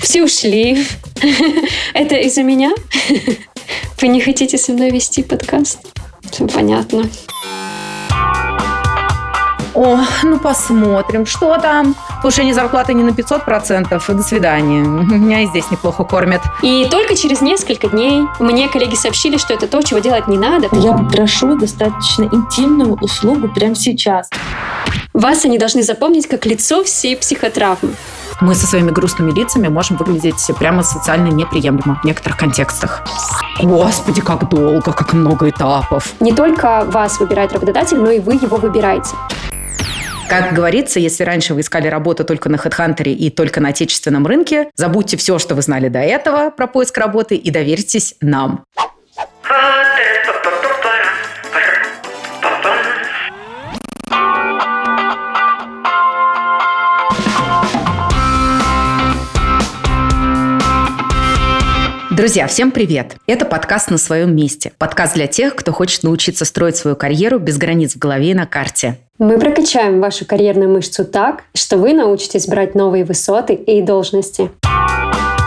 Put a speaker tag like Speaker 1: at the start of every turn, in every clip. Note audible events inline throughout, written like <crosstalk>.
Speaker 1: Все ушли. <laughs> Это из-за меня? <laughs> Вы не хотите со мной вести подкаст? Все понятно.
Speaker 2: О, ну посмотрим, что там. Повышение зарплаты не на 500%. До свидания. Меня и здесь неплохо кормят.
Speaker 1: И только через несколько дней мне коллеги сообщили, что это то, чего делать не надо.
Speaker 3: Я прошу достаточно интимную услугу прямо сейчас.
Speaker 1: Вас они должны запомнить как лицо всей психотравмы.
Speaker 2: Мы со своими грустными лицами можем выглядеть прямо социально неприемлемо в некоторых контекстах. Господи, как долго, как много этапов.
Speaker 1: Не только вас выбирает работодатель, но и вы его выбираете.
Speaker 2: Как говорится, если раньше вы искали работу только на HeadHunter и только на отечественном рынке, забудьте все, что вы знали до этого про поиск работы и доверьтесь нам. Друзья, всем привет! Это подкаст «На своем месте». Подкаст для тех, кто хочет научиться строить свою карьеру без границ в голове и на карте.
Speaker 1: Мы прокачаем вашу карьерную мышцу так, что вы научитесь брать новые высоты и должности.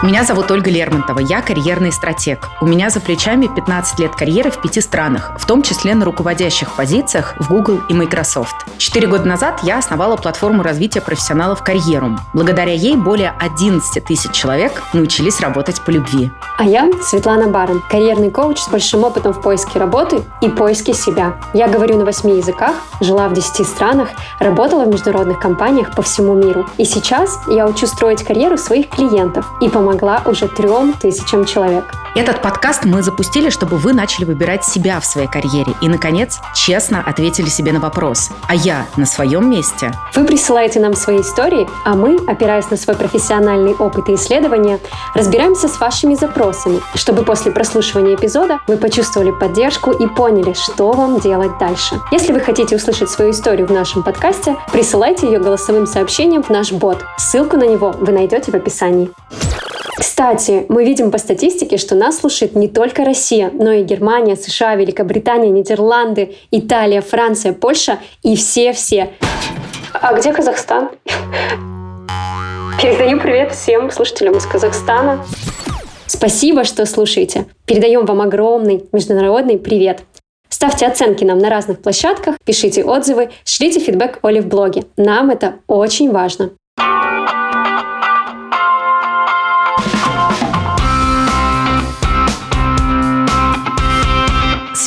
Speaker 2: Меня зовут Ольга Лермонтова, я карьерный стратег. У меня за плечами 15 лет карьеры в пяти странах, в том числе на руководящих позициях в Google и Microsoft. Четыре года назад я основала платформу развития профессионалов «Карьерум». Благодаря ей более 11 тысяч человек научились работать по любви.
Speaker 1: А я Светлана Барон, карьерный коуч с большим опытом в поиске работы и поиске себя. Я говорю на восьми языках, жила в 10 странах, работала в международных компаниях по всему миру. И сейчас я учу строить карьеру своих клиентов и помогаю помогла уже трем тысячам человек.
Speaker 2: Этот подкаст мы запустили, чтобы вы начали выбирать себя в своей карьере и, наконец, честно ответили себе на вопрос «А я на своем месте?»
Speaker 1: Вы присылаете нам свои истории, а мы, опираясь на свой профессиональный опыт и исследования, разбираемся с вашими запросами, чтобы после прослушивания эпизода вы почувствовали поддержку и поняли, что вам делать дальше. Если вы хотите услышать свою историю в нашем подкасте, присылайте ее голосовым сообщением в наш бот. Ссылку на него вы найдете в описании. Кстати, мы видим по статистике, что нас слушает не только Россия, но и Германия, США, Великобритания, Нидерланды, Италия, Франция, Польша и все-все. А где Казахстан? Передаю привет всем слушателям из Казахстана. Спасибо, что слушаете. Передаем вам огромный международный привет. Ставьте оценки нам на разных площадках, пишите отзывы, шлите фидбэк Оле в блоге. Нам это очень важно.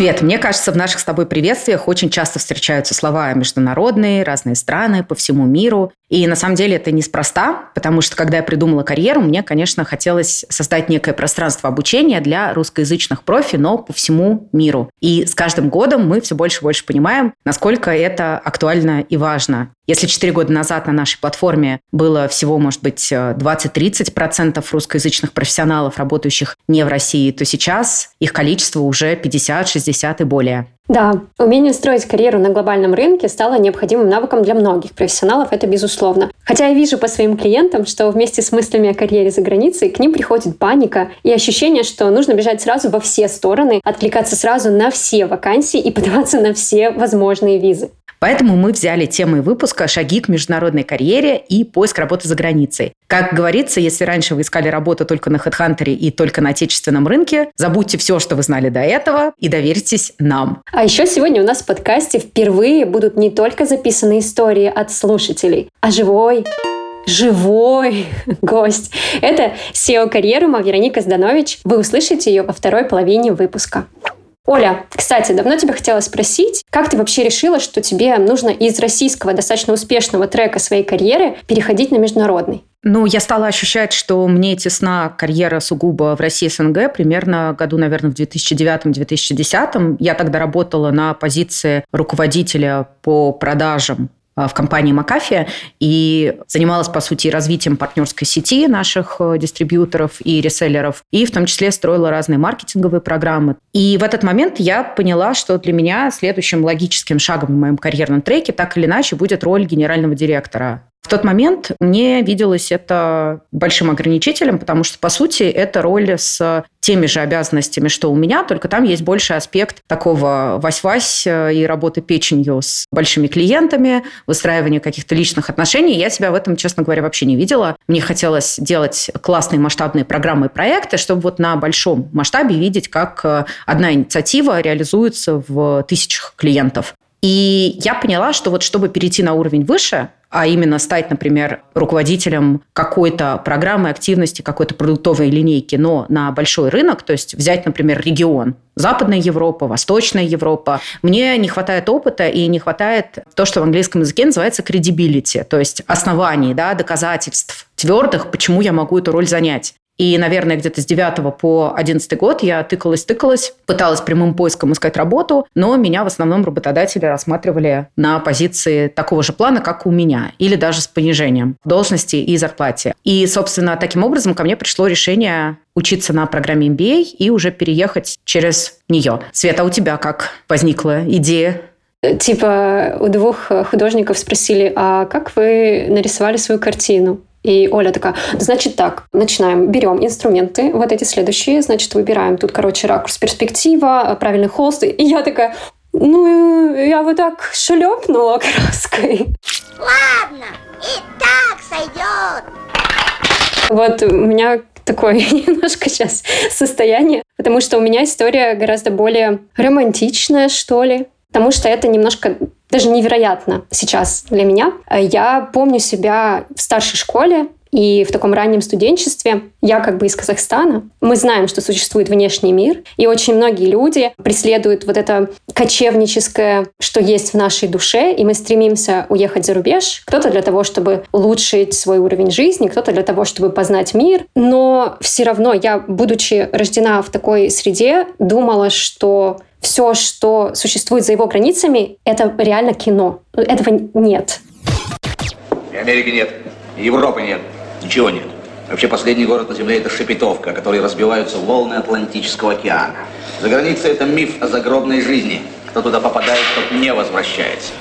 Speaker 2: Свет, мне кажется, в наших с тобой приветствиях очень часто встречаются слова международные, разные страны по всему миру. И на самом деле это неспроста, потому что когда я придумала карьеру, мне, конечно, хотелось создать некое пространство обучения для русскоязычных профи, но по всему миру. И с каждым годом мы все больше и больше понимаем, насколько это актуально и важно. Если 4 года назад на нашей платформе было всего, может быть, 20-30% русскоязычных профессионалов, работающих не в России, то сейчас их количество уже 50-60 и более.
Speaker 1: Да, умение строить карьеру на глобальном рынке стало необходимым навыком для многих профессионалов, это безусловно. Хотя я вижу по своим клиентам, что вместе с мыслями о карьере за границей к ним приходит паника и ощущение, что нужно бежать сразу во все стороны, откликаться сразу на все вакансии и подаваться на все возможные визы.
Speaker 2: Поэтому мы взяли темой выпуска «Шаги к международной карьере и поиск работы за границей». Как говорится, если раньше вы искали работу только на HeadHunter и только на отечественном рынке, забудьте все, что вы знали до этого, и доверьтесь нам.
Speaker 1: А еще сегодня у нас в подкасте впервые будут не только записаны истории от слушателей, а живой живой <laughs> гость. Это SEO карьерума Вероника Зданович. Вы услышите ее во второй половине выпуска. Оля, кстати, давно тебя хотела спросить, как ты вообще решила, что тебе нужно из российского достаточно успешного трека своей карьеры переходить на международный?
Speaker 2: Ну, я стала ощущать, что мне тесна карьера сугубо в России СНГ примерно году, наверное, в 2009-2010. Я тогда работала на позиции руководителя по продажам в компании Макафия и занималась, по сути, развитием партнерской сети наших э, дистрибьюторов и реселлеров, и в том числе строила разные маркетинговые программы. И в этот момент я поняла, что для меня следующим логическим шагом в моем карьерном треке так или иначе будет роль генерального директора В тот момент мне виделось это большим ограничителем, потому что, по сути, это роль с теми же обязанностями, что у меня, только там есть больший аспект такого вась-вась э, и работы печенью с большими клиентами, выстраивания каких-то личных отношений. Я себя в этом, честно говоря, вообще не видела. Мне хотелось делать классные масштабные программы и проекты, чтобы вот на большом масштабе видеть, как э, одна инициатива реализуется в тысячах клиентов. И я поняла, что вот чтобы перейти на уровень выше, а именно стать, например, руководителем какой-то программы активности, какой-то продуктовой линейки, но на большой рынок, то есть взять, например, регион, Западная Европа, Восточная Европа. Мне не хватает опыта и не хватает то, что в английском языке называется credibility, то есть оснований, да, доказательств твердых, почему я могу эту роль занять. И, наверное, где-то с 9 по 11 год я тыкалась-тыкалась, пыталась прямым поиском искать работу, но меня в основном работодатели рассматривали на позиции такого же плана, как у меня, или даже с понижением должности и зарплате. И, собственно, таким образом ко мне пришло решение учиться на программе MBA и уже переехать через нее. Света, а у тебя как возникла идея
Speaker 1: Типа у двух художников спросили, а как вы нарисовали свою картину? И Оля такая, значит так, начинаем, берем инструменты, вот эти следующие, значит, выбираем тут, короче, ракурс, перспектива, правильный холст. И я такая, ну, я вот так шлепнула краской. Ладно, и так сойдет. Вот у меня такое <laughs> немножко сейчас состояние, потому что у меня история гораздо более романтичная, что ли. Потому что это немножко даже невероятно сейчас для меня. Я помню себя в старшей школе, и в таком раннем студенчестве я как бы из Казахстана. Мы знаем, что существует внешний мир, и очень многие люди преследуют вот это кочевническое, что есть в нашей душе, и мы стремимся уехать за рубеж. Кто-то для того, чтобы улучшить свой уровень жизни, кто-то для того, чтобы познать мир. Но все равно я, будучи рождена в такой среде, думала, что все, что существует за его границами, это реально кино. Этого нет.
Speaker 4: И Америки нет, и Европы нет, ничего нет. Вообще последний город на Земле это Шепетовка, который разбиваются волны Атлантического океана. За границей это миф о загробной жизни. Кто туда попадает, тот не возвращается.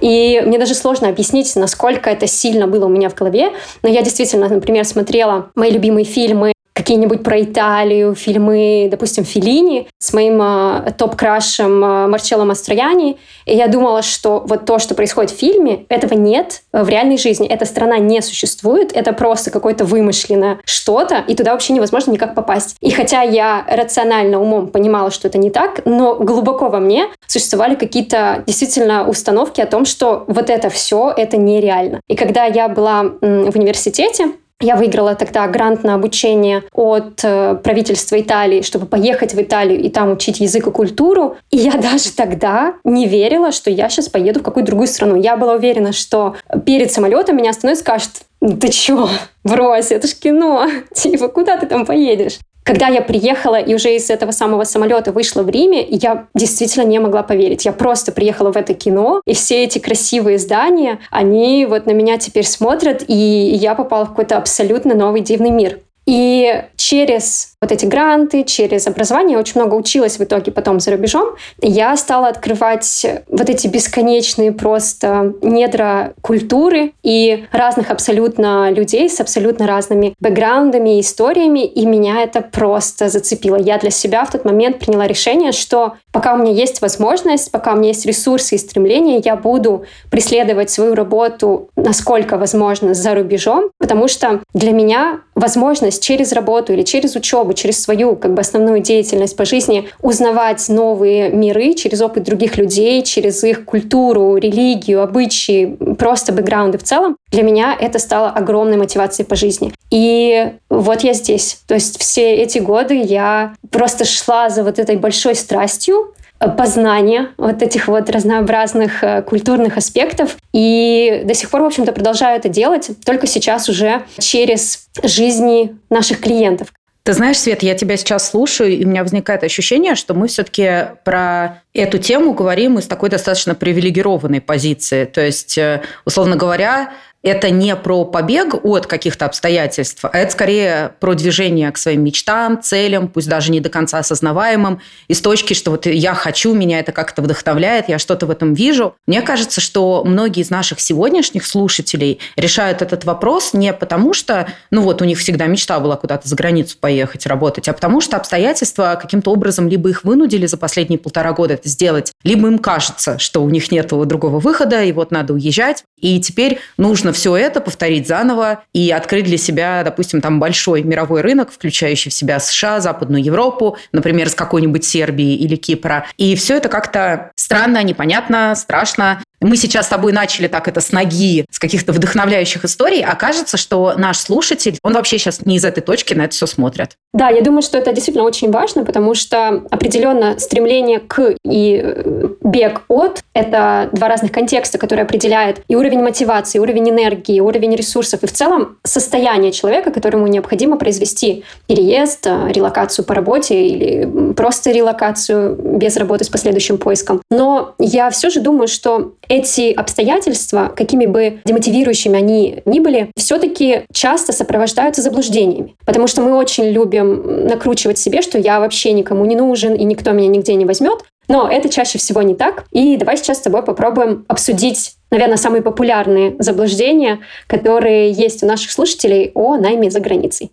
Speaker 1: И мне даже сложно объяснить, насколько это сильно было у меня в голове. Но я действительно, например, смотрела мои любимые фильмы какие-нибудь про Италию, фильмы, допустим, Филини с моим э, топ-крашем э, Марчелло Мастрояни. И я думала, что вот то, что происходит в фильме, этого нет в реальной жизни. Эта страна не существует, это просто какое-то вымышленное что-то, и туда вообще невозможно никак попасть. И хотя я рационально умом понимала, что это не так, но глубоко во мне существовали какие-то действительно установки о том, что вот это все, это нереально. И когда я была в университете, я выиграла тогда грант на обучение от э, правительства Италии, чтобы поехать в Италию и там учить язык и культуру. И я <laughs> даже тогда не верила, что я сейчас поеду в какую-то другую страну. Я была уверена, что перед самолетом меня остановят и скажут, ты чё, брось, это ж кино, <laughs> типа, куда ты там поедешь? Когда я приехала и уже из этого самого самолета вышла в Риме, я действительно не могла поверить. Я просто приехала в это кино, и все эти красивые здания, они вот на меня теперь смотрят, и я попала в какой-то абсолютно новый дивный мир. И через вот эти гранты, через образование, я очень много училась в итоге потом за рубежом, я стала открывать вот эти бесконечные просто недра культуры и разных абсолютно людей с абсолютно разными бэкграундами и историями, и меня это просто зацепило. Я для себя в тот момент приняла решение, что пока у меня есть возможность, пока у меня есть ресурсы и стремления, я буду преследовать свою работу насколько возможно за рубежом, потому что для меня возможность через работу или через учебу, через свою как бы основную деятельность по жизни узнавать новые миры через опыт других людей, через их культуру, религию, обычаи, просто бэкграунды в целом, для меня это стало огромной мотивацией по жизни. И вот я здесь. То есть все эти годы я просто шла за вот этой большой страстью, познания вот этих вот разнообразных э, культурных аспектов. И до сих пор, в общем-то, продолжаю это делать, только сейчас уже через жизни наших клиентов.
Speaker 2: Ты знаешь, Свет, я тебя сейчас слушаю, и у меня возникает ощущение, что мы все-таки про эту тему говорим из такой достаточно привилегированной позиции. То есть, э, условно говоря, это не про побег от каких-то обстоятельств, а это скорее про движение к своим мечтам, целям, пусть даже не до конца осознаваемым, из точки, что вот я хочу, меня это как-то вдохновляет, я что-то в этом вижу. Мне кажется, что многие из наших сегодняшних слушателей решают этот вопрос не потому, что, ну вот, у них всегда мечта была куда-то за границу поехать работать, а потому что обстоятельства каким-то образом либо их вынудили за последние полтора года это сделать, либо им кажется, что у них нет другого выхода, и вот надо уезжать. И теперь нужно все это повторить заново и открыть для себя, допустим, там большой мировой рынок, включающий в себя США, Западную Европу, например, с какой-нибудь Сербии или Кипра. И все это как-то странно, непонятно, страшно. Мы сейчас с тобой начали так это с ноги, с каких-то вдохновляющих историй, а кажется, что наш слушатель, он вообще сейчас не из этой точки на это все смотрит.
Speaker 1: Да, я думаю, что это действительно очень важно, потому что определенно стремление к и э, бег от — это два разных контекста, которые определяют и уровень мотивации, и уровень энергии, и уровень ресурсов, и в целом состояние человека, которому необходимо произвести переезд, э, релокацию по работе или просто релокацию без работы с последующим поиском. Но я все же думаю, что эти обстоятельства, какими бы демотивирующими они ни были, все-таки часто сопровождаются заблуждениями. Потому что мы очень любим накручивать себе, что я вообще никому не нужен и никто меня нигде не возьмет. Но это чаще всего не так. И давай сейчас с тобой попробуем обсудить, наверное, самые популярные заблуждения, которые есть у наших слушателей о найме за границей.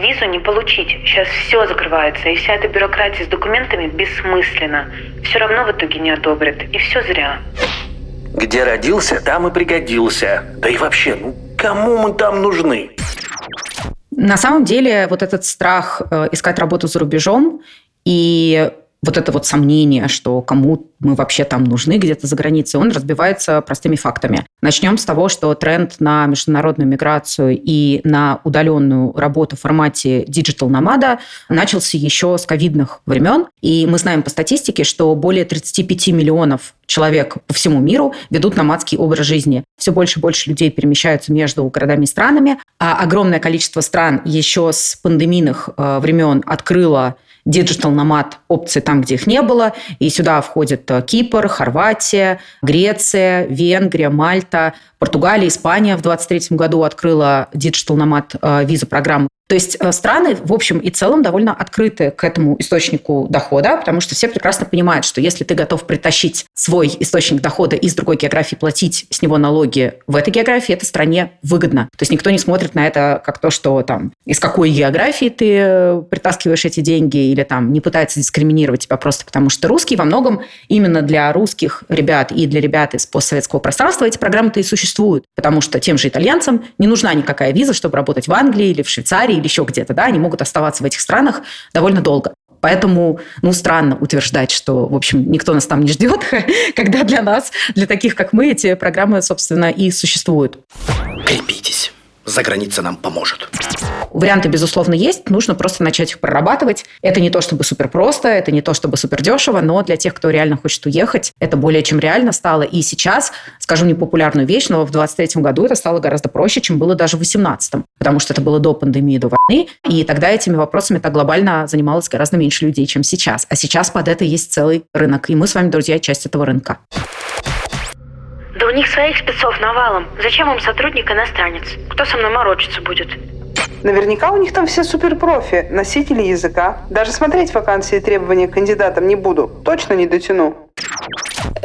Speaker 5: Визу не получить. Сейчас все закрывается, и вся эта бюрократия с документами бессмысленна. Все равно в итоге не одобрят, и все зря.
Speaker 6: Где родился, там и пригодился. Да и вообще, ну кому мы там нужны?
Speaker 2: На самом деле вот этот страх э, искать работу за рубежом и вот это вот сомнение, что кому мы вообще там нужны где-то за границей, он разбивается простыми фактами. Начнем с того, что тренд на международную миграцию и на удаленную работу в формате digital номада начался еще с ковидных времен. И мы знаем по статистике, что более 35 миллионов человек по всему миру ведут номадский образ жизни. Все больше и больше людей перемещаются между городами и странами, а огромное количество стран еще с пандемийных э, времен открыло Digital Nomad опции там, где их не было. И сюда входят э, Кипр, Хорватия, Греция, Венгрия, Мальта, Португалия, Испания в 2023 году открыла Digital Nomad э, виза программу. То есть э, страны, в общем и целом, довольно открыты к этому источнику дохода, потому что все прекрасно понимают, что если ты готов притащить свой источник дохода из другой географии, платить с него налоги в этой географии, это стране выгодно. То есть никто не смотрит на это как то, что там из какой географии ты э, притаскиваешь эти деньги или там не пытается дискриминировать тебя просто потому, что ты русский. Во многом именно для русских ребят и для ребят из постсоветского пространства эти программы-то и существуют, потому что тем же итальянцам не нужна никакая виза, чтобы работать в Англии или в Швейцарии или еще где-то, да, они могут оставаться в этих странах довольно долго. Поэтому, ну, странно утверждать, что, в общем, никто нас там не ждет, <laughs> когда для нас, для таких, как мы, эти программы, собственно, и существуют.
Speaker 6: Крепитесь за граница нам поможет.
Speaker 2: Варианты, безусловно, есть. Нужно просто начать их прорабатывать. Это не то чтобы супер просто, это не то чтобы супер дешево, но для тех, кто реально хочет уехать, это более чем реально стало. И сейчас, скажу непопулярную вещь, но в 23 году это стало гораздо проще, чем было даже в 18 потому что это было до пандемии, до войны. И тогда этими вопросами так глобально занималось гораздо меньше людей, чем сейчас. А сейчас под это есть целый рынок. И мы с вами, друзья, часть этого рынка.
Speaker 5: Да у них своих спецов навалом. Зачем им сотрудник иностранец? Кто со мной морочиться будет?
Speaker 7: Наверняка у них там все суперпрофи, носители языка. Даже смотреть вакансии и требования к кандидатам не буду. Точно не дотяну.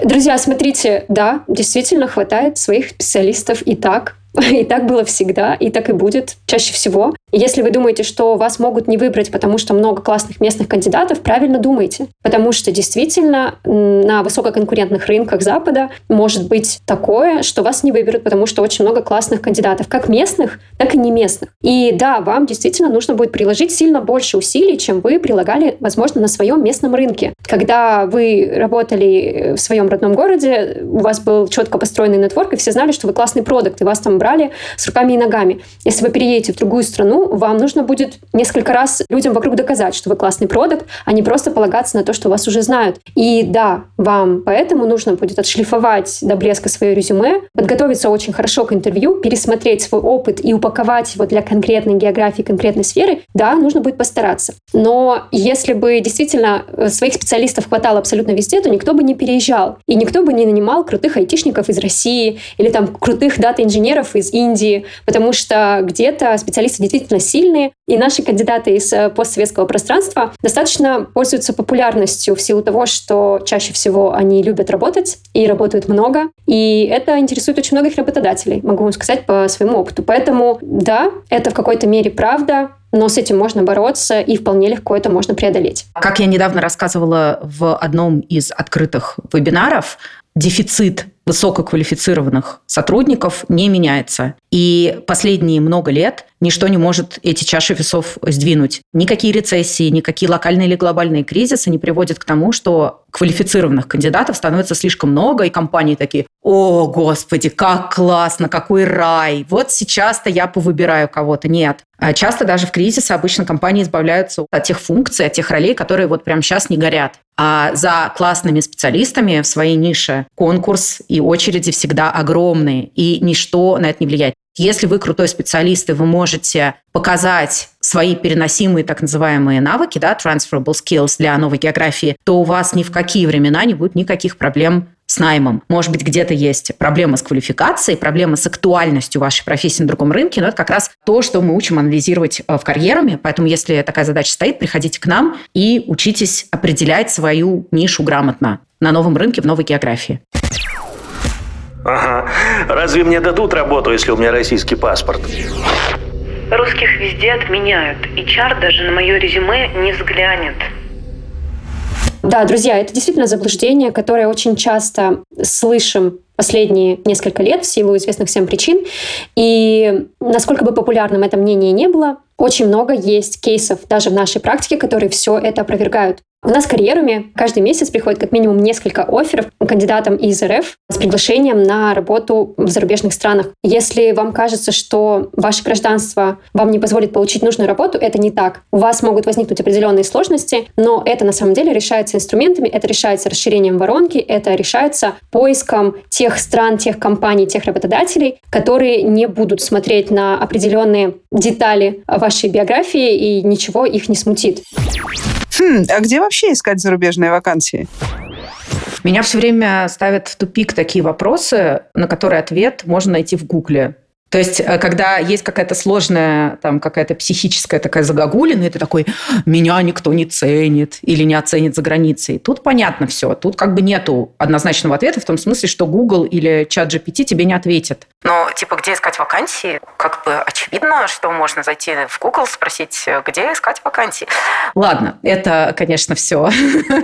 Speaker 1: Друзья, смотрите, да, действительно хватает своих специалистов и так. <laughs> И так было всегда, и так и будет чаще всего. Если вы думаете, что вас могут не выбрать, потому что много классных местных кандидатов, правильно думайте. Потому что действительно на высококонкурентных рынках Запада может быть такое, что вас не выберут, потому что очень много классных кандидатов, как местных, так и не местных. И да, вам действительно нужно будет приложить сильно больше усилий, чем вы прилагали, возможно, на своем местном рынке. Когда вы работали в своем родном городе, у вас был четко построенный нетворк, и все знали, что вы классный продукт, и вас там брали с руками и ногами. Если вы переедете в другую страну, вам нужно будет несколько раз людям вокруг доказать, что вы классный продукт, а не просто полагаться на то, что вас уже знают. И да, вам поэтому нужно будет отшлифовать до блеска свое резюме, подготовиться очень хорошо к интервью, пересмотреть свой опыт и упаковать его для конкретной географии, конкретной сферы. Да, нужно будет постараться. Но если бы действительно э, своих специалистов хватало абсолютно везде, то никто бы не переезжал. И никто бы не нанимал крутых айтишников из России или там крутых дата-инженеров из Индии, потому что где-то специалисты действительно сильные, и наши кандидаты из э, постсоветского пространства достаточно пользуются популярностью в силу того, что чаще всего они любят работать и работают много, и это интересует очень многих работодателей, могу вам сказать по своему опыту. Поэтому да, это в какой-то мере правда, но с этим можно бороться, и вполне легко это можно преодолеть.
Speaker 2: Как я недавно рассказывала в одном из открытых вебинаров, дефицит высококвалифицированных сотрудников не меняется. И последние много лет ничто не может эти чаши весов сдвинуть. Никакие рецессии, никакие локальные или глобальные кризисы не приводят к тому, что квалифицированных кандидатов становится слишком много, и компании такие, о, господи, как классно, какой рай, вот сейчас-то я повыбираю кого-то. Нет. А часто даже в кризисе обычно компании избавляются от тех функций, от тех ролей, которые вот прямо сейчас не горят. А за классными специалистами в своей нише конкурс и очереди всегда огромные, и ничто на это не влияет. Если вы крутой специалист, и вы можете показать свои переносимые так называемые навыки, да, transferable skills для новой географии, то у вас ни в какие времена не будет никаких проблем с наймом. Может быть, где-то есть проблема с квалификацией, проблема с актуальностью вашей профессии на другом рынке, но это как раз то, что мы учим анализировать э, в карьерами. Поэтому, если такая задача стоит, приходите к нам и учитесь определять свою нишу грамотно на новом рынке, в новой географии.
Speaker 6: Ага. Разве мне дадут работу, если у меня российский паспорт?
Speaker 5: Русских везде отменяют, и чар даже на мое резюме не взглянет.
Speaker 1: Да, друзья, это действительно заблуждение, которое очень часто слышим последние несколько лет в силу известных всем причин. И насколько бы популярным это мнение не было, очень много есть кейсов даже в нашей практике, которые все это опровергают. У нас в карьеруме каждый месяц приходит как минимум несколько офферов кандидатам из РФ с приглашением на работу в зарубежных странах. Если вам кажется, что ваше гражданство вам не позволит получить нужную работу, это не так. У вас могут возникнуть определенные сложности, но это на самом деле решается инструментами, это решается расширением воронки, это решается поиском тех стран, тех компаний, тех работодателей, которые не будут смотреть на определенные детали вашей биографии и ничего их не смутит.
Speaker 7: Хм, а где вообще искать зарубежные вакансии?
Speaker 2: Меня все время ставят в тупик такие вопросы, на которые ответ можно найти в Гугле. То есть, э, когда есть какая-то сложная, там, какая-то психическая такая загогулина, и ты такой, меня никто не ценит или не оценит за границей. Тут понятно все. Тут как бы нету однозначного ответа в том смысле, что Google или чат GPT тебе не ответят. Но, типа, где искать вакансии? Как бы очевидно, что можно зайти в Google, спросить, где искать вакансии. Ладно, это, конечно, все,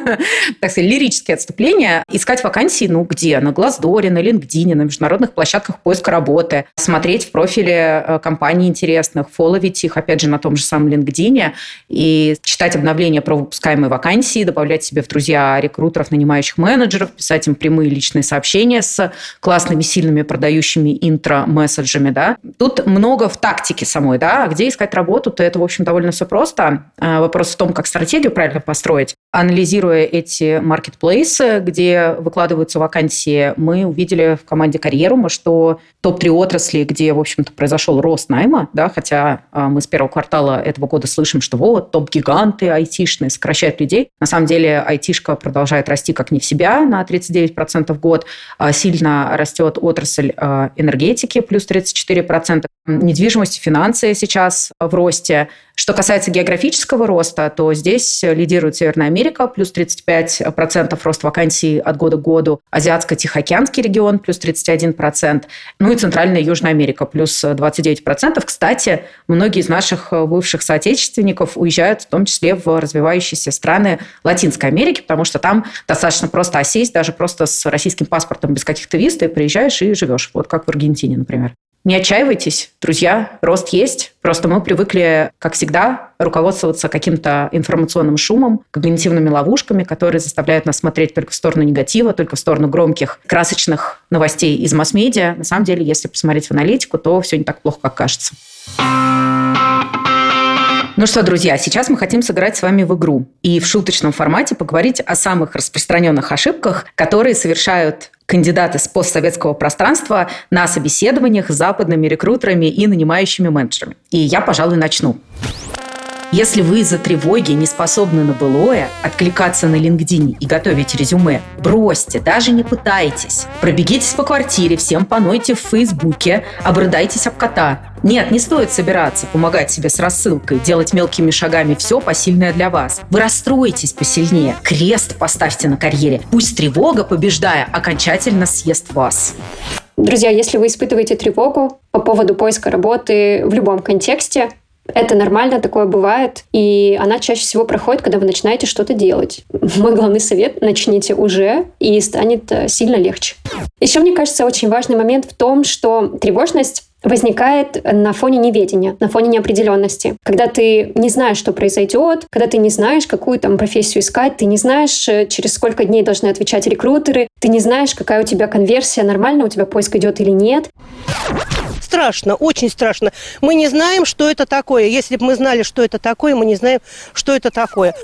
Speaker 2: <laughs> так сказать, лирические отступления. Искать вакансии, ну, где? На Глаздоре, на LinkedIn, на международных площадках поиска работы. Смотреть в профиле э, компаний интересных, фолловить их, опять же, на том же самом LinkedIn и читать обновления про выпускаемые вакансии, добавлять себе в друзья рекрутеров, нанимающих менеджеров, писать им прямые личные сообщения с классными, сильными продающими интро-месседжами, да. Тут много в тактике самой, да, а где искать работу, то это, в общем, довольно все просто. А, вопрос в том, как стратегию правильно построить. Анализируя эти маркетплейсы, где выкладываются вакансии, мы увидели в команде Карьерума, что топ-3 отрасли, где, в общем-то, произошел рост найма, да, хотя а, мы с первого квартала этого года слышим, что вот, топ-гиганты айтишные сокращают людей. На самом деле айтишка продолжает расти как не в себя на 39% в год. Сильно растет отрасль энергетики, энергетики плюс 34%, недвижимость и финансы сейчас в росте. Что касается географического роста, то здесь лидирует Северная Америка, плюс 35% рост вакансий от года к году, Азиатско-Тихоокеанский регион, плюс 31%, ну и Центральная и Южная Америка, плюс 29%. Кстати, многие из наших бывших соотечественников уезжают в том числе в развивающиеся страны Латинской Америки, потому что там достаточно просто осесть, даже просто с российским паспортом без каких-то виз ты приезжаешь и живешь, вот как в Аргентине, например. Не отчаивайтесь, друзья, рост есть. Просто мы привыкли, как всегда, руководствоваться каким-то информационным шумом, когнитивными ловушками, которые заставляют нас смотреть только в сторону негатива, только в сторону громких, красочных новостей из масс-медиа. На самом деле, если посмотреть в аналитику, то все не так плохо, как кажется. Ну что, друзья, сейчас мы хотим сыграть с вами в игру и в шуточном формате поговорить о самых распространенных ошибках, которые совершают кандидаты с постсоветского пространства на собеседованиях с западными рекрутерами и нанимающими менеджерами. И я, пожалуй, начну. Если вы из-за тревоги не способны на былое, откликаться на LinkedIn и готовить резюме, бросьте, даже не пытайтесь. Пробегитесь по квартире, всем понойте в Фейсбуке, обрыдайтесь об кота. Нет, не стоит собираться, помогать себе с рассылкой, делать мелкими шагами все посильное для вас. Вы расстроитесь посильнее, крест поставьте на карьере. Пусть тревога, побеждая, окончательно съест вас.
Speaker 1: Друзья, если вы испытываете тревогу по поводу поиска работы в любом контексте, это нормально, такое бывает, и она чаще всего проходит, когда вы начинаете что-то делать. <laughs> Мой главный совет – начните уже, и станет э, сильно легче. Еще, мне кажется, очень важный момент в том, что тревожность возникает на фоне неведения, на фоне неопределенности. Когда ты не знаешь, что произойдет, когда ты не знаешь, какую там профессию искать, ты не знаешь, э, через сколько дней должны отвечать рекрутеры, ты не знаешь, какая у тебя конверсия, нормально у тебя поиск идет или нет
Speaker 8: страшно, очень страшно. Мы не знаем, что это такое. Если бы мы знали, что это такое, мы не знаем, что это такое.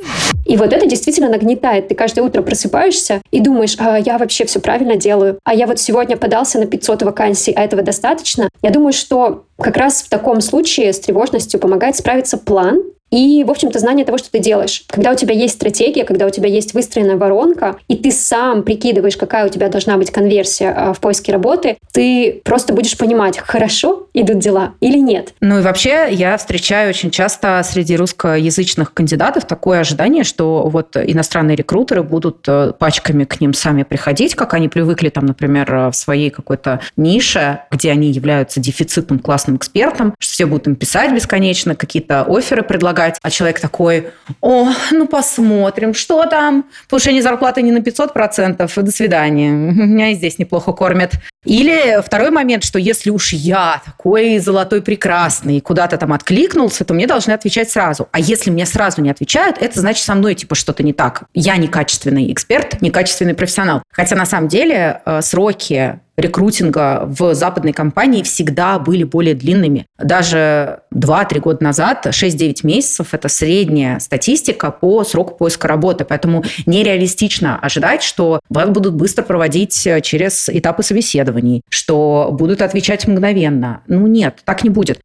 Speaker 1: И вот это действительно нагнетает. Ты каждое утро просыпаешься и думаешь, а я вообще все правильно делаю. А я вот сегодня подался на 500 вакансий, а этого достаточно. Я думаю, что как раз в таком случае с тревожностью помогает справиться план, и, в общем-то, знание того, что ты делаешь. Когда у тебя есть стратегия, когда у тебя есть выстроенная воронка, и ты сам прикидываешь, какая у тебя должна быть конверсия а, в поиске работы, ты просто будешь понимать, хорошо идут дела или нет.
Speaker 2: Ну и вообще я встречаю очень часто среди русскоязычных кандидатов такое ожидание, что вот иностранные рекрутеры будут э, пачками к ним сами приходить, как они привыкли там, например, в своей какой-то нише, где они являются дефицитным классным экспертом, что все будут им писать бесконечно, какие-то оферы предлагать. А человек такой, о, ну посмотрим, что там. Повышение зарплаты не на 500%, до свидания. <laughs> Меня и здесь неплохо кормят. Или второй момент, что если уж я такой золотой прекрасный куда-то там откликнулся, то мне должны отвечать сразу. А если мне сразу не отвечают, это значит со мной типа что-то не так. Я некачественный эксперт, некачественный профессионал. Хотя на самом деле э, сроки рекрутинга в западной компании всегда были более длинными. Даже 2-3 года назад 6-9 месяцев – это средняя статистика по сроку поиска работы. Поэтому нереалистично ожидать, что вас будут быстро проводить через этапы собеседований, что будут отвечать мгновенно. Ну нет, так не будет.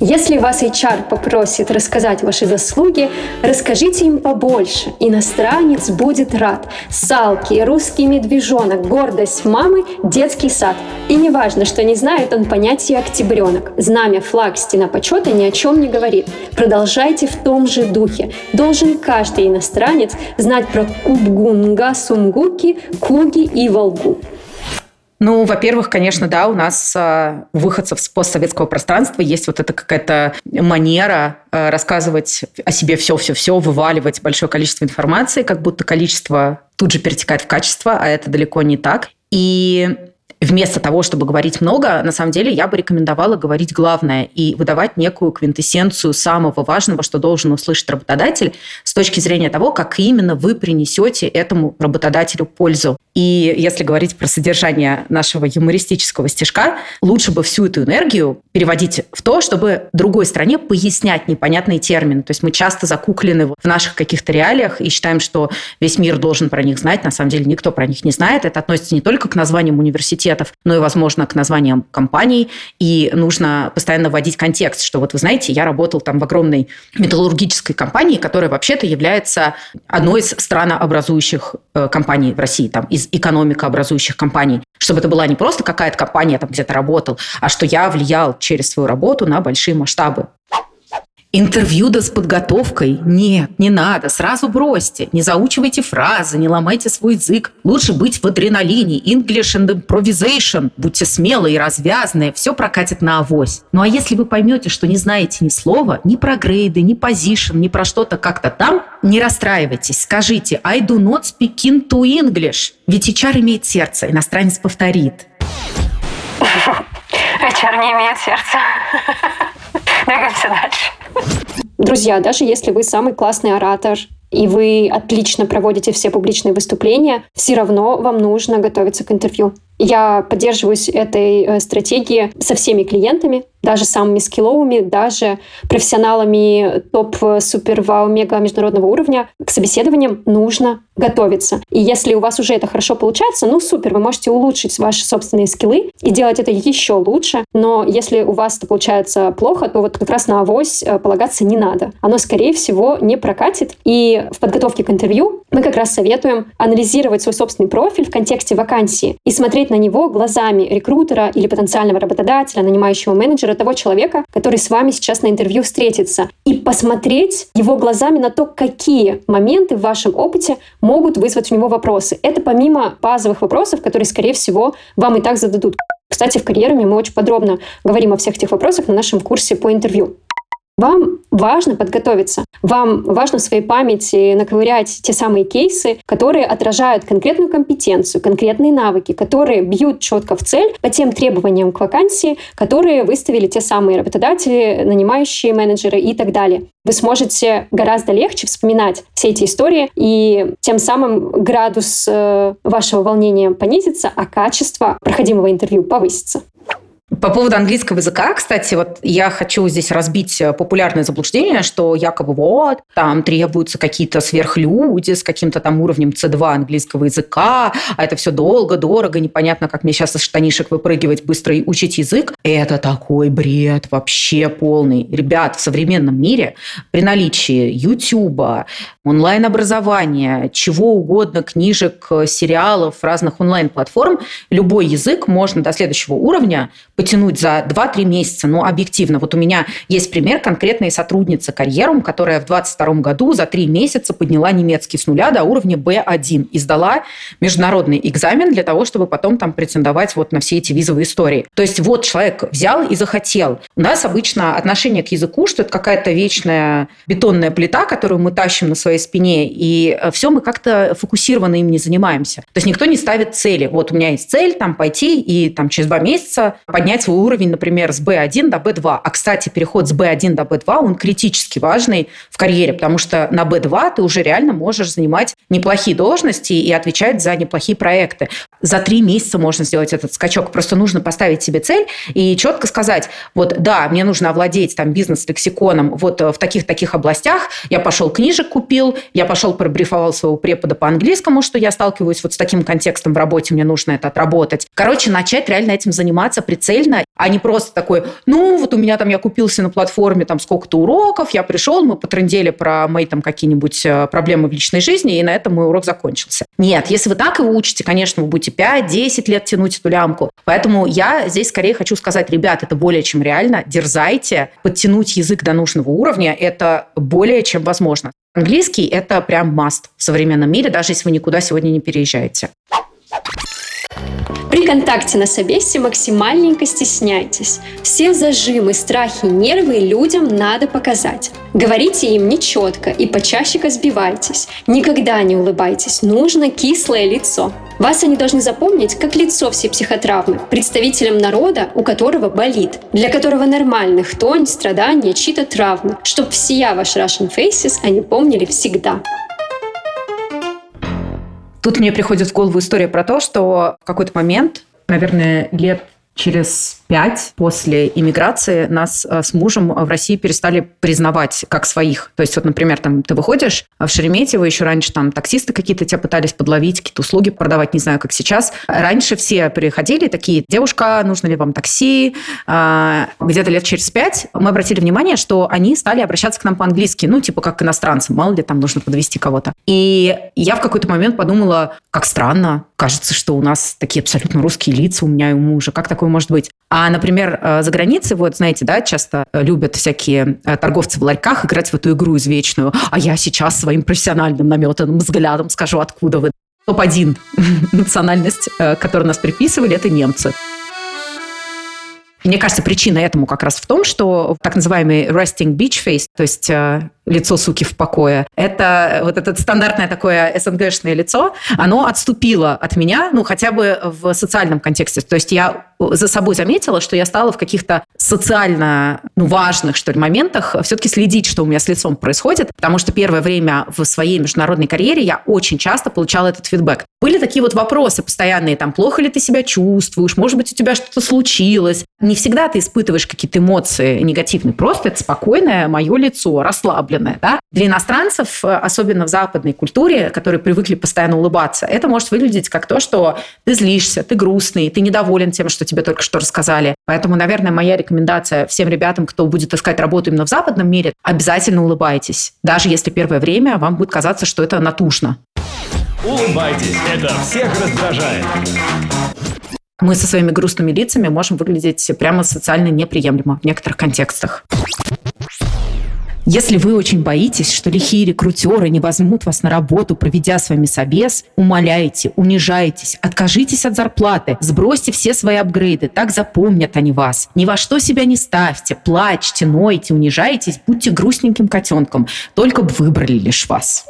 Speaker 1: Если вас HR попросит рассказать ваши заслуги, расскажите им побольше. Иностранец будет рад. Салки, русский медвежонок, гордость мамы, детский сад. И не важно, что не знает он понятия октябренок. Знамя, флаг, стена почета ни о чем не говорит. Продолжайте в том же духе. Должен каждый иностранец знать про Кубгунга, Сунгуки, Куги и Волгу.
Speaker 2: Ну, во-первых, конечно, да, у нас э, выходцев с постсоветского пространства есть вот эта какая-то манера э, рассказывать о себе все-все-все, вываливать большое количество информации, как будто количество тут же перетекает в качество, а это далеко не так. И вместо того, чтобы говорить много, на самом деле я бы рекомендовала говорить главное и выдавать некую квинтэссенцию самого важного, что должен услышать работодатель с точки зрения того, как именно вы принесете этому работодателю пользу. И если говорить про содержание нашего юмористического стишка, лучше бы всю эту энергию переводить в то, чтобы другой стране пояснять непонятные термины. То есть мы часто закуклены в наших каких-то реалиях и считаем, что весь мир должен про них знать. На самом деле никто про них не знает. Это относится не только к названиям университетов, но и, возможно, к названиям компаний. И нужно постоянно вводить контекст, что вот вы знаете, я работал там в огромной металлургической компании, которая вообще-то является одной из странообразующих э, компаний в России, там, из экономикообразующих компаний. Чтобы это была не просто какая-то компания, там где-то работал, а что я влиял через свою работу на большие масштабы. Интервью да с подготовкой? Нет, не надо, сразу бросьте. Не заучивайте фразы, не ломайте свой язык. Лучше быть в адреналине, English and improvisation. Будьте смелые и развязные, все прокатит на авось. Ну а если вы поймете, что не знаете ни слова, ни про грейды, ни позишн, ни про что-то как-то там, не расстраивайтесь, скажите I do not speak into English. Ведь HR имеет сердце, иностранец повторит. <laughs>
Speaker 5: HR не имеет сердца. <laughs> Двигаемся дальше.
Speaker 1: Друзья, даже если вы самый классный оратор, и вы отлично проводите все публичные выступления, все равно вам нужно готовиться к интервью. Я поддерживаюсь этой э, стратегией со всеми клиентами, даже самыми скилловыми, даже профессионалами топ-супер вау мега международного уровня. К собеседованиям нужно готовиться. И если у вас уже это хорошо получается, ну супер, вы можете улучшить ваши собственные скиллы и делать это еще лучше. Но если у вас это получается плохо, то вот как раз на авось э, полагаться не надо. Оно, скорее всего, не прокатит. И в подготовке к интервью мы как раз советуем анализировать свой собственный профиль в контексте вакансии и смотреть на него глазами рекрутера или потенциального работодателя, нанимающего менеджера, того человека, который с вами сейчас на интервью встретится, и посмотреть его глазами на то, какие моменты в вашем опыте могут вызвать у него вопросы. Это помимо базовых вопросов, которые, скорее всего, вам и так зададут. Кстати, в карьеруме мы очень подробно говорим о всех этих вопросах на нашем курсе по интервью. Вам важно подготовиться. Вам важно в своей памяти наковырять те самые кейсы, которые отражают конкретную компетенцию, конкретные навыки, которые бьют четко в цель по тем требованиям к вакансии, которые выставили те самые работодатели, нанимающие менеджеры и так далее. Вы сможете гораздо легче вспоминать все эти истории, и тем самым градус э, вашего волнения понизится, а качество проходимого интервью повысится.
Speaker 2: По поводу английского языка, кстати, вот я хочу здесь разбить э, популярное заблуждение, что якобы вот, там требуются какие-то сверхлюди с каким-то там уровнем C2 английского языка, а это все долго, дорого, непонятно, как мне сейчас из штанишек выпрыгивать быстро и учить язык. Это такой бред вообще полный. Ребят, в современном мире при наличии YouTube, онлайн-образования, чего угодно, книжек, сериалов, разных онлайн-платформ, любой язык можно до следующего уровня потянуть за 2-3 месяца. Но объективно, вот у меня есть пример конкретной сотрудницы карьерум, которая в 22 году за 3 месяца подняла немецкий с нуля до уровня B1 и сдала международный экзамен для того, чтобы потом там претендовать вот на все эти визовые истории. То есть вот человек взял и захотел. У нас обычно отношение к языку, что это какая-то вечная бетонная плита, которую мы тащим на своей спине, и э, все мы как-то фокусированно им не занимаемся. То есть никто не ставит цели. Вот у меня есть цель там пойти и там через два месяца поднять поднять свой уровень, например, с B1 до B2. А, кстати, переход с B1 до B2, он критически важный в карьере, потому что на B2 ты уже реально можешь занимать неплохие должности и отвечать за неплохие проекты. За три месяца можно сделать этот скачок. Просто нужно поставить себе цель и четко сказать, вот да, мне нужно овладеть там бизнес-лексиконом вот в таких-таких областях. Я пошел книжек купил, я пошел пробрифовал своего препода по английскому, что я сталкиваюсь вот с таким контекстом в работе, мне нужно это отработать. Короче, начать реально этим заниматься прицельно цельно, а не просто такой, ну, вот у меня там, я купился на платформе там сколько-то уроков, я пришел, мы потрындели про мои там какие-нибудь э, проблемы в личной жизни, и на этом мой урок закончился. Нет, если вы так его учите, конечно, вы будете 5-10 лет тянуть эту лямку. Поэтому я здесь скорее хочу сказать, ребят, это более чем реально, дерзайте, подтянуть язык до нужного уровня, это более чем возможно. Английский – это прям маст в современном мире, даже если вы никуда сегодня не переезжаете.
Speaker 1: Контакте на собесе максимальненько стесняйтесь. Все зажимы, страхи, нервы людям надо показать. Говорите им нечетко и почаще сбивайтесь. Никогда не улыбайтесь, нужно кислое лицо. Вас они должны запомнить как лицо всей психотравмы, представителем народа, у которого болит, для которого нормальных тонь, страдания, чьи-то травмы, чтоб все ваши Russian Faces они помнили всегда.
Speaker 2: Тут мне приходит в голову история про то, что в какой-то момент, наверное, лет через пять после иммиграции нас э, с мужем в России перестали признавать как своих. То есть вот, например, там ты выходишь в Шереметьево, еще раньше там таксисты какие-то тебя пытались подловить, какие-то услуги продавать, не знаю, как сейчас. Раньше все приходили такие, девушка, нужно ли вам такси? А, где-то лет через пять мы обратили внимание, что они стали обращаться к нам по-английски, ну, типа как к иностранцам, мало ли там нужно подвести кого-то. И я в какой-то момент подумала, как странно, кажется, что у нас такие абсолютно русские лица у меня и у мужа, как такое может быть? А, например, э, за границей, вот, знаете, да, часто любят всякие э, торговцы в ларьках играть в эту игру извечную. А я сейчас своим профессиональным наметанным взглядом скажу, откуда вы. Топ-1 <laughs> национальность, э, которую нас приписывали, это немцы. Мне кажется, причина этому как раз в том, что так называемый resting beach face, то есть лицо суки в покое. Это вот это стандартное такое СНГшное лицо, оно отступило от меня, ну, хотя бы в социальном контексте. То есть я за собой заметила, что я стала в каких-то социально ну, важных, что ли, моментах все-таки следить, что у меня с лицом происходит, потому что первое время в своей международной карьере я очень часто получала этот фидбэк. Были такие вот вопросы постоянные, там, плохо ли ты себя чувствуешь, может быть, у тебя что-то случилось. Не всегда ты испытываешь какие-то эмоции негативные, просто это спокойное мое лицо, расслабленное. Да? Для иностранцев, особенно в западной культуре, которые привыкли постоянно улыбаться, это может выглядеть как то, что ты злишься, ты грустный, ты недоволен тем, что тебе только что рассказали. Поэтому, наверное, моя рекомендация всем ребятам, кто будет искать работу именно в западном мире, обязательно улыбайтесь. Даже если первое время вам будет казаться, что это натужно.
Speaker 9: Улыбайтесь, это всех раздражает.
Speaker 2: Мы со своими грустными лицами можем выглядеть прямо социально неприемлемо в некоторых контекстах. Если вы очень боитесь, что лихие рекрутеры не возьмут вас на работу, проведя с вами собес, умоляйте, унижайтесь, откажитесь от зарплаты, сбросьте все свои апгрейды, так запомнят они вас. Ни во что себя не ставьте, плачьте, нойте, унижайтесь, будьте грустненьким котенком, только бы выбрали лишь вас.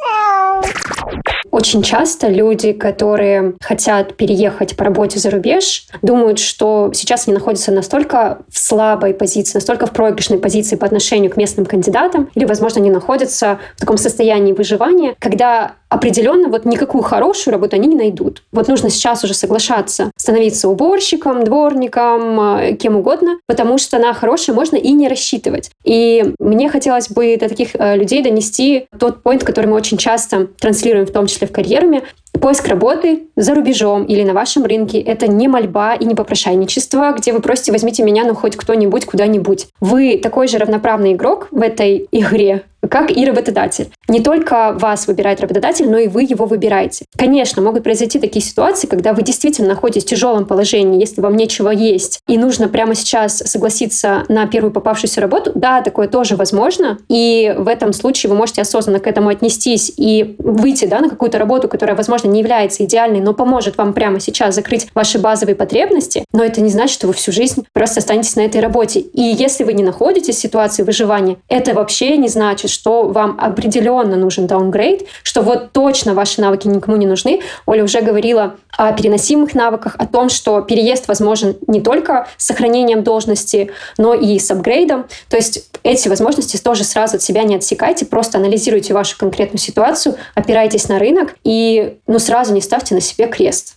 Speaker 1: Очень часто люди, которые хотят переехать по работе за рубеж, думают, что сейчас они находятся настолько в слабой позиции, настолько в проигрышной позиции по отношению к местным кандидатам, или, возможно, они находятся в таком состоянии выживания, когда определенно вот никакую хорошую работу они не найдут. Вот нужно сейчас уже соглашаться становиться уборщиком, дворником, э, кем угодно, потому что на хорошее можно и не рассчитывать. И мне хотелось бы до таких э, людей донести тот поинт, который мы очень часто транслируем, в том числе в карьеруме, Поиск работы за рубежом или на вашем рынке – это не мольба и не попрошайничество, где вы просите «возьмите меня, ну хоть кто-нибудь, куда-нибудь». Вы такой же равноправный игрок в этой игре, как и работодатель. Не только вас выбирает работодатель, но и вы его выбираете. Конечно, могут произойти такие ситуации, когда вы действительно находитесь в тяжелом положении, если вам нечего есть, и нужно прямо сейчас согласиться на первую попавшуюся работу. Да, такое тоже возможно, и в этом случае вы можете осознанно к этому отнестись и выйти да, на какую-то работу, которая, возможно, не является идеальной, но поможет вам прямо сейчас закрыть ваши базовые потребности, но это не значит, что вы всю жизнь просто останетесь на этой работе. И если вы не находитесь в ситуации выживания, это вообще не значит, что вам определенно нужен даунгрейд, что вот точно ваши навыки никому не нужны. Оля уже говорила о переносимых навыках, о том, что переезд возможен не только с сохранением должности, но и с апгрейдом. То есть эти возможности тоже сразу от себя не отсекайте, просто анализируйте вашу конкретную ситуацию, опирайтесь на рынок и ну, сразу не ставьте на себе крест.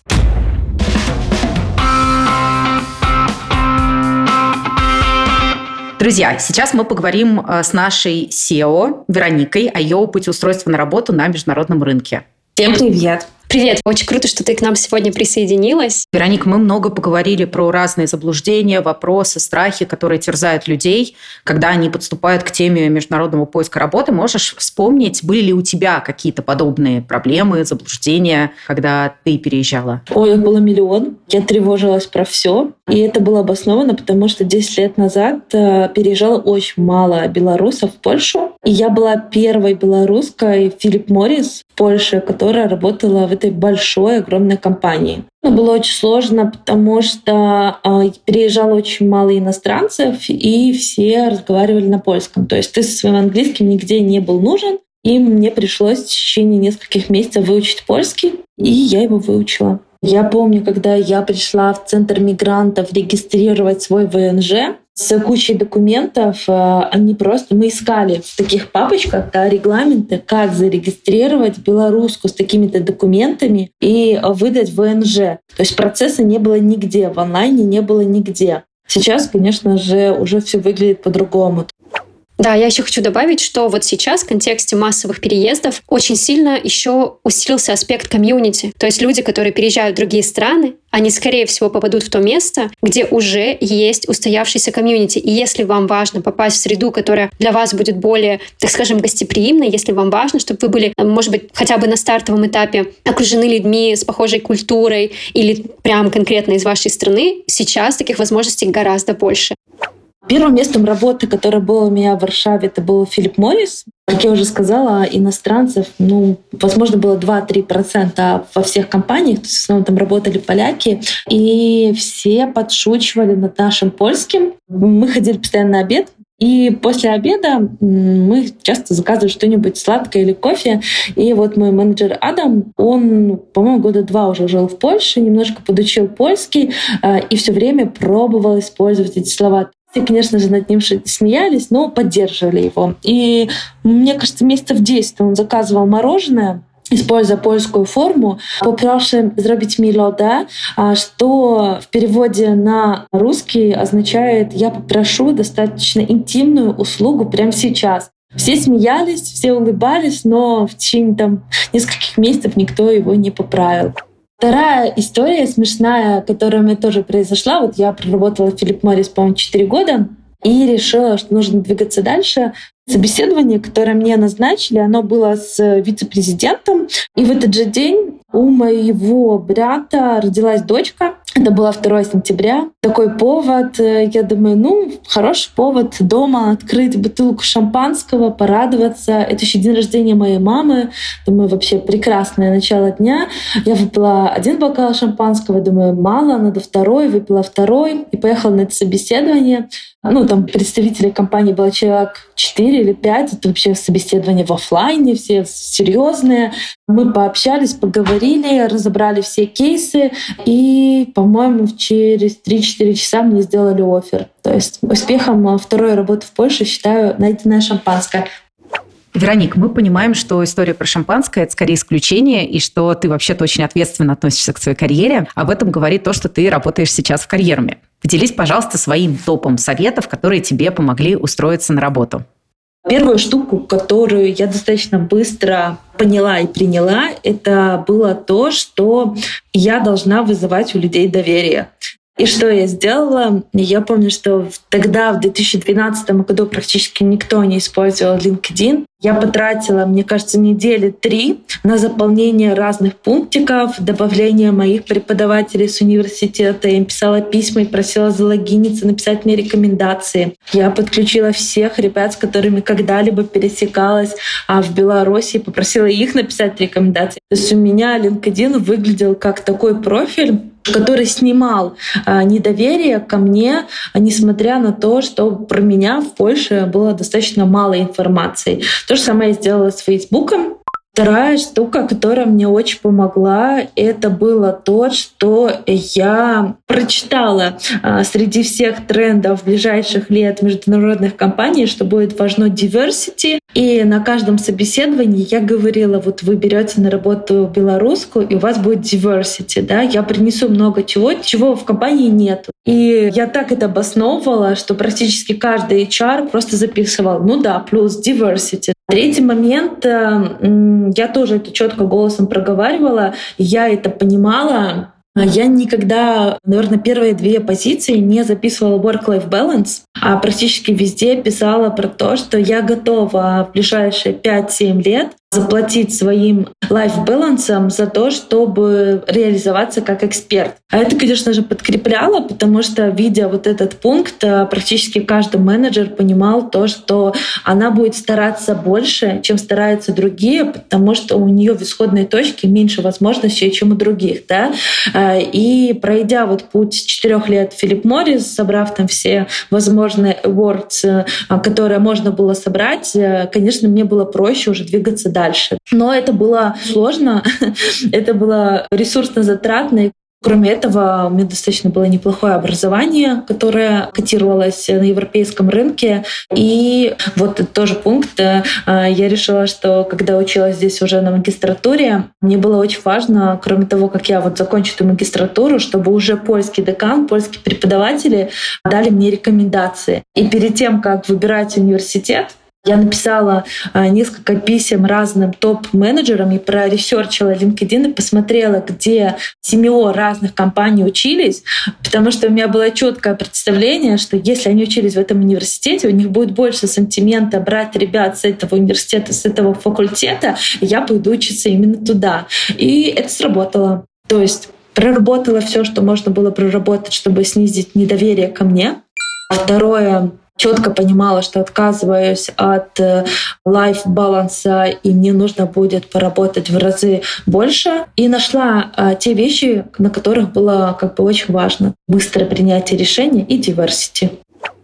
Speaker 2: Друзья, сейчас мы поговорим э, с нашей SEO Вероникой о ее опыте устройства на работу на международном рынке.
Speaker 3: Всем привет!
Speaker 1: Привет! Очень круто, что ты к нам сегодня присоединилась.
Speaker 2: Вероник, мы много поговорили про разные заблуждения, вопросы, страхи, которые терзают людей, когда они подступают к теме международного поиска работы. Можешь вспомнить, были ли у тебя какие-то подобные проблемы, заблуждения, когда ты переезжала?
Speaker 3: Ой, их было миллион. Я тревожилась про все. И это было обосновано, потому что 10 лет назад э, переезжало очень мало белорусов в Польшу. И я была первой белорусской Филипп Моррис в Польше, которая работала в этой большой, огромной компании. Но было очень сложно, потому что э, переезжало очень мало иностранцев, и все разговаривали на польском. То есть ты со своим английским нигде не был нужен, и мне пришлось в течение нескольких месяцев выучить польский, и я его выучила. Я помню, когда я пришла в Центр мигрантов регистрировать свой ВНЖ, с кучей документов. Э, они просто... Мы искали в таких папочках да, регламенты, как зарегистрировать белоруску с такими-то документами и выдать ВНЖ. То есть процесса не было нигде, в онлайне не было нигде. Сейчас, конечно же, уже все выглядит по-другому.
Speaker 1: Да, я еще хочу добавить, что вот сейчас в контексте массовых переездов очень сильно еще усилился аспект комьюнити. То есть люди, которые переезжают в другие страны, они, скорее всего, попадут в то место, где уже есть устоявшийся комьюнити. И если вам важно попасть в среду, которая для вас будет более, так скажем, гостеприимной, если вам важно, чтобы вы были, может быть, хотя бы на стартовом этапе окружены людьми с похожей культурой или прям конкретно из вашей страны, сейчас таких возможностей гораздо больше.
Speaker 3: Первым местом работы, которое было у меня в Варшаве, это был Филипп Моррис. Как я уже сказала, иностранцев, ну, возможно, было 2-3% во всех компаниях, то есть в основном там работали поляки, и все подшучивали над нашим польским. Мы ходили постоянно на обед, И после обеда мы часто заказываем что-нибудь сладкое или кофе. И вот мой менеджер Адам, он, по-моему, года два уже жил в Польше, немножко подучил польский э, и все время пробовал использовать эти слова. Все, конечно же, над ним смеялись, но поддерживали его. И мне кажется, месяцев 10 он заказывал мороженое, используя польскую форму, попрошу сделать mi lodę, что в переводе на русский означает «я попрошу достаточно интимную услугу прямо сейчас». Все смеялись, все улыбались, но в течение там, нескольких месяцев никто его не поправил. Вторая история смешная, которая у меня тоже произошла. Вот я проработала Филипп Моррис, по-моему, 4 года и решила, что нужно двигаться дальше. Собеседование, которое мне назначили, оно было с вице-президентом. И в этот же день у моего брата родилась дочка. Это было 2 сентября. Такой повод. Я думаю, ну, хороший повод дома открыть бутылку шампанского, порадоваться. Это еще день рождения моей мамы. Думаю, вообще прекрасное начало дня. Я выпила один бокал шампанского, думаю, мало, надо второй. Выпила второй и поехала на это собеседование. Ну, там представителей компании было человек 4 или 5. Это вообще собеседование в офлайне, все серьезные. Мы пообщались, поговорили, разобрали все кейсы. И, по-моему, через 3-4 часа мне сделали офер. То есть успехом второй работы в Польше считаю найденное шампанское.
Speaker 2: Вероник, мы понимаем, что история про шампанское – это скорее исключение, и что ты вообще-то очень ответственно относишься к своей карьере. Об этом говорит то, что ты работаешь сейчас в карьерме. Поделись, пожалуйста, своим топом советов, которые тебе помогли устроиться на работу.
Speaker 3: Первую штуку, которую я достаточно быстро поняла и приняла, это было то, что я должна вызывать у людей доверие. И что я сделала? Я помню, что тогда, в 2012 году, практически никто не использовал LinkedIn. Я потратила, мне кажется, недели три на заполнение разных пунктиков, добавление моих преподавателей с университета. Я им писала письма и просила залогиниться, написать мне рекомендации. Я подключила всех ребят, с которыми когда-либо пересекалась а в Беларуси, попросила их написать рекомендации. То есть у меня LinkedIn выглядел как такой профиль, который снимал а, недоверие ко мне, несмотря на то, что про меня в Польше было достаточно мало информации. То же самое я сделала с Фейсбуком. Вторая штука, которая мне очень помогла, это было то, что я прочитала а, среди всех трендов ближайших лет международных компаний, что будет важно diversity. И на каждом собеседовании я говорила, вот вы берете на работу белорусскую, и у вас будет diversity, да, я принесу много чего, чего в компании нет. И я так это обосновывала, что практически каждый HR просто записывал, ну да, плюс diversity. Третий момент, э, я тоже это четко голосом проговаривала, я это понимала, я никогда, наверное, первые две позиции не записывала work-life balance, а практически везде писала про то, что я готова в ближайшие 5-7 лет заплатить своим лайф-балансом за то, чтобы реализоваться как эксперт. А это, конечно же, подкрепляло, потому что, видя вот этот пункт, э, практически каждый менеджер понимал то, что она будет стараться больше, чем стараются другие, потому что у нее в исходной точке меньше возможностей, чем у других. Да? Э, и пройдя вот путь четырех лет Филипп Моррис, собрав там все возможные awards, э, которые можно было собрать, конечно, мне было проще уже двигаться дальше дальше. Но это было сложно, <laughs> это было ресурсно затратно. Кроме этого, у меня достаточно было неплохое образование, которое котировалось на европейском рынке. И вот тоже пункт. Э, я решила, что когда училась здесь уже на магистратуре, мне было очень важно, кроме того, как я вот закончу эту магистратуру, чтобы уже польский декан, польские преподаватели дали мне рекомендации. И перед тем, как выбирать университет, я написала а, несколько писем разным топ-менеджерам и проресерчила LinkedIn и посмотрела, где семьи разных компаний учились, потому что у меня было четкое представление, что если они учились в этом университете, у них будет больше сантимента брать ребят с этого университета, с этого факультета, и я пойду учиться именно туда. И это сработало. То есть проработала все, что можно было проработать, чтобы снизить недоверие ко мне. Второе, четко понимала, что отказываюсь от лайф-баланса, э, и мне нужно будет поработать в разы больше. И нашла а, те вещи, на которых было как бы очень важно. Быстрое принятие решения и diversity.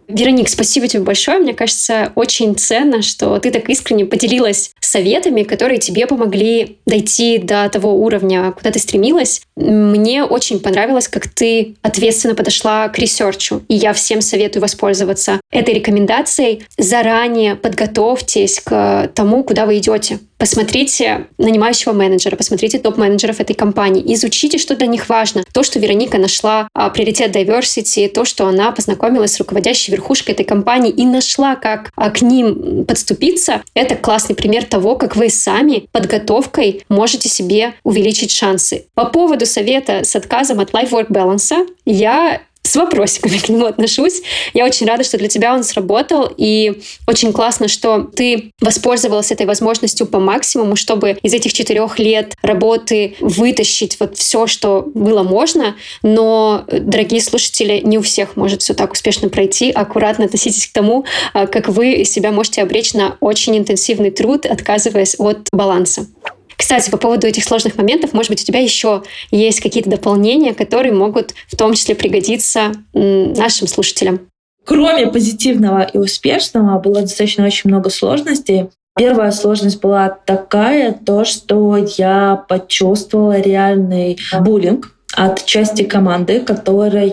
Speaker 1: Вероник, спасибо тебе большое. Мне кажется, очень ценно, что ты так искренне поделилась советами, которые тебе помогли дойти до того уровня, куда ты стремилась. Мне очень понравилось, как ты ответственно подошла к ресерчу. И я всем советую воспользоваться этой рекомендацией. Заранее подготовьтесь к тому, куда вы идете. Посмотрите нанимающего менеджера, посмотрите топ-менеджеров этой компании, изучите, что для них важно. То, что Вероника нашла а, приоритет diversity, то, что она познакомилась с руководящей верхушкой этой компании и нашла, как а, к ним подступиться, это классный пример того, как вы сами подготовкой можете себе увеличить шансы. По поводу совета с отказом от life-work balance, я с вопросиками к нему отношусь. Я очень рада, что для тебя он сработал, и очень классно, что ты воспользовалась этой возможностью по максимуму, чтобы из этих четырех лет работы вытащить вот все, что было можно, но, дорогие слушатели, не у всех может все так успешно пройти. Аккуратно относитесь к тому, а, как вы себя можете обречь на очень интенсивный труд, отказываясь от баланса. Кстати, по поводу этих сложных моментов, может быть, у тебя еще есть какие-то дополнения, которые могут в том числе пригодиться нашим слушателям?
Speaker 3: Кроме позитивного и успешного, было достаточно очень много сложностей. Первая сложность была такая, то, что я почувствовала реальный буллинг от части команды, которая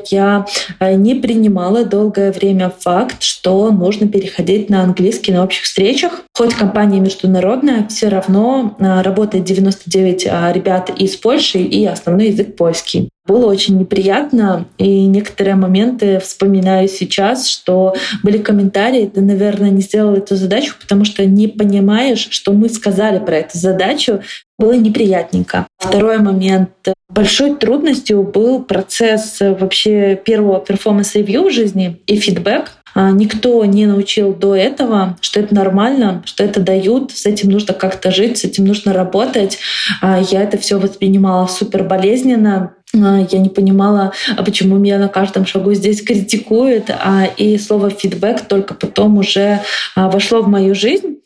Speaker 3: э, не принимала долгое время факт, что нужно переходить на английский на общих встречах. Хоть компания международная, все равно э, работает 99 э, ребят из Польши и основной язык польский. Было очень неприятно, и некоторые моменты вспоминаю сейчас, что были комментарии, ты, наверное, не сделал эту задачу, потому что не понимаешь, что мы сказали про эту задачу, было неприятненько. Второй момент. Большой трудностью был процесс вообще первого performance review в жизни и фидбэк. А, никто не научил до этого, что это нормально, что это дают, с этим нужно как-то жить, с этим нужно работать. А, я это все воспринимала супер болезненно. А, я не понимала, почему меня на каждом шагу здесь критикуют, и слово фидбэк только потом уже вошло в мою жизнь.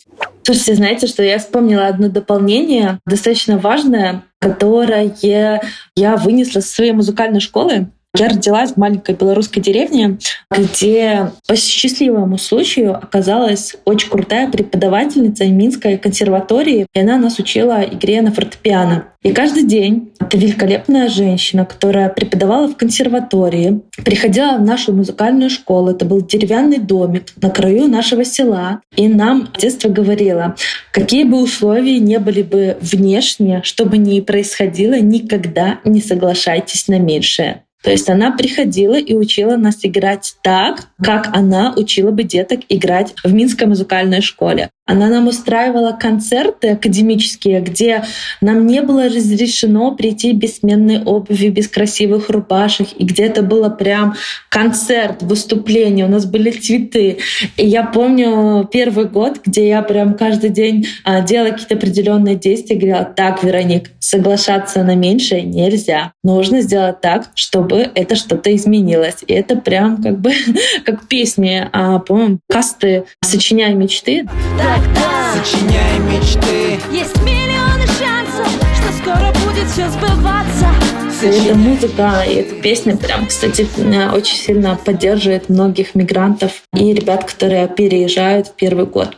Speaker 3: Слушайте, знаете, что я вспомнила одно дополнение, достаточно важное, которое я вынесла со своей музыкальной школы. Я родилась в маленькой белорусской деревне, где по счастливому случаю оказалась очень крутая преподавательница Минской консерватории, и она нас учила игре на фортепиано. И каждый день эта великолепная женщина, которая преподавала в консерватории, приходила в нашу музыкальную школу. Это был деревянный домик на краю нашего села. И нам с детства говорила, какие бы условия не были бы внешние, что бы ни происходило, никогда не соглашайтесь на меньшее. То есть она приходила и учила нас играть так, как она учила бы деток играть в Минской музыкальной школе. Она нам устраивала концерты академические, где нам не было разрешено прийти без сменной обуви, без красивых рубашек, и где это было прям концерт, выступление, у нас были цветы. И я помню первый год, где я прям каждый день а, делала какие-то определенные действия, говорила, так, Вероник, соглашаться на меньшее нельзя. Нужно сделать так, чтобы это что-то изменилось. И это прям как бы <laughs> как песни, а, по-моему, касты «Сочиняй мечты». Тогда Сочиняй мечты. Есть миллионы шансов, что скоро будет все сбываться. Эта музыка и эта песня прям, кстати, очень сильно поддерживает многих мигрантов и ребят, которые переезжают в первый год.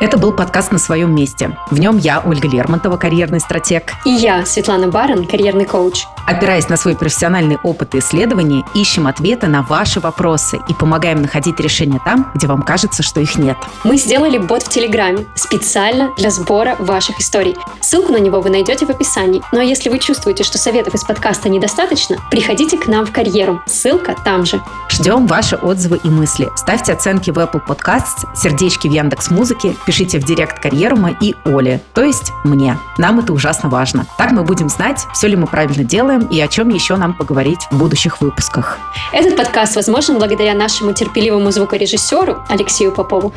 Speaker 2: Это был подкаст «На своем месте». В нем я, Ольга Лермонтова, карьерный стратег.
Speaker 1: И я, Светлана Барон, карьерный коуч.
Speaker 2: Опираясь на свой профессиональный опыт и исследования, ищем ответы на ваши вопросы и помогаем находить решения там, где вам кажется, что их нет.
Speaker 1: Мы сделали бот в Телеграме специально для сбора ваших историй. Ссылку на него вы найдете в описании. Ну а если вы чувствуете, что советов из подкаста недостаточно, приходите к нам в карьеру. Ссылка там же.
Speaker 2: Ждем ваши отзывы и мысли. Ставьте оценки в Apple Podcasts, сердечки в Яндекс Музыке, пишите в директ карьерума и Оле, то есть мне. Нам это ужасно важно. Так мы будем знать, все ли мы правильно делаем и о чем еще нам поговорить в будущих выпусках.
Speaker 1: Этот подкаст возможен благодаря нашему терпеливому звукорежиссеру Алексею Попову.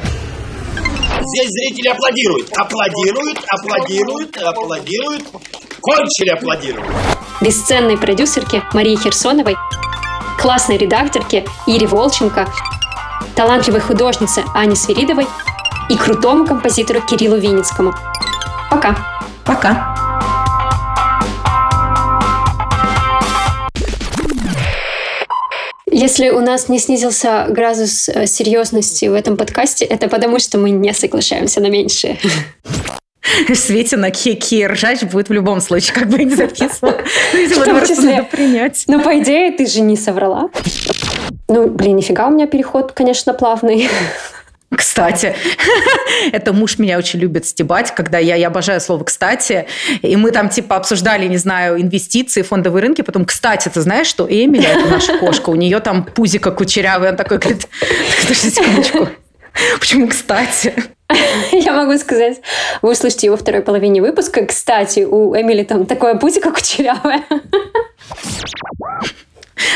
Speaker 10: Здесь зрители аплодируют, аплодируют, аплодируют, аплодируют, кончили аплодировать.
Speaker 1: Бесценной продюсерке Марии Херсоновой, классной редакторке Ире Волченко, талантливой художнице Ане Свиридовой – и крутому композитору Кириллу Винницкому. Пока.
Speaker 2: Пока.
Speaker 1: Если у нас не снизился градус э, серьезности в этом подкасте, это потому, что мы не соглашаемся на меньшее.
Speaker 2: Свете на ки ржач будет в любом случае, как бы я не записывала.
Speaker 1: В том числе. принять. Ну, по идее, ты же не соврала. Ну, блин, нифига у меня переход, конечно, плавный.
Speaker 2: Кстати, <laughs> это муж меня очень любит стебать, когда я, я обожаю слово «кстати», и мы там типа обсуждали, не знаю, инвестиции, фондовые рынки, потом «кстати, ты знаешь, что Эмили, это наша кошка, у нее там пузика кучерявый», он такой говорит, <laughs> подожди секундочку, почему «кстати»?
Speaker 1: Я могу сказать, вы услышите его второй половине выпуска. Кстати, у Эмили там такое пузико кучерявое.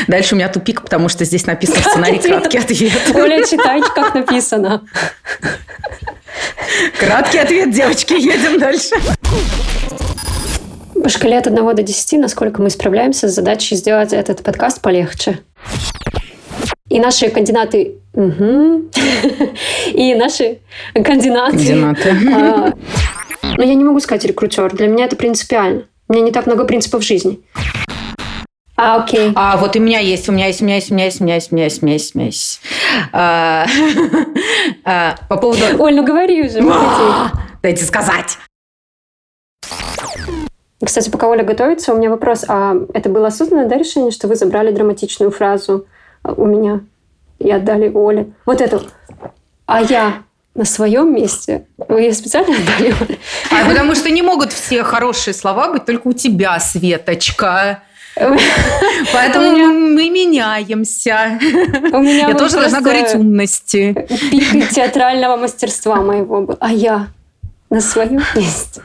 Speaker 2: Дальше у меня тупик, потому что здесь написано в сценарии краткий ответ.
Speaker 1: Оля, читай, как написано.
Speaker 2: Краткий ответ, девочки, едем дальше.
Speaker 1: По шкале от 1 до 10, насколько мы справляемся с задачей сделать этот подкаст полегче. И наши кандидаты... Угу. И наши кандидаты...
Speaker 2: Кандидаты.
Speaker 1: А, но я не могу сказать рекрутер. Для меня это принципиально. У меня не так много принципов в жизни. А, окей.
Speaker 2: А вот у меня есть, у меня есть, у меня есть, у меня есть, у меня есть, у меня есть, у меня есть, у меня есть. А, а, по поводу...
Speaker 1: Оль, ну говори уже.
Speaker 2: Дайте сказать.
Speaker 1: Кстати, пока Оля готовится, у меня вопрос. А это было осознанное да, решение, что вы забрали драматичную фразу у меня и отдали Оле? Вот эту. А я на своем месте. Вы ее специально отдали?
Speaker 2: А потому что не могут все хорошие слова быть только у тебя, Светочка. Поэтому меня... мы меняемся. У меня Я тоже должна говорить умности.
Speaker 1: Пик театрального мастерства моего был. А я на своем месте.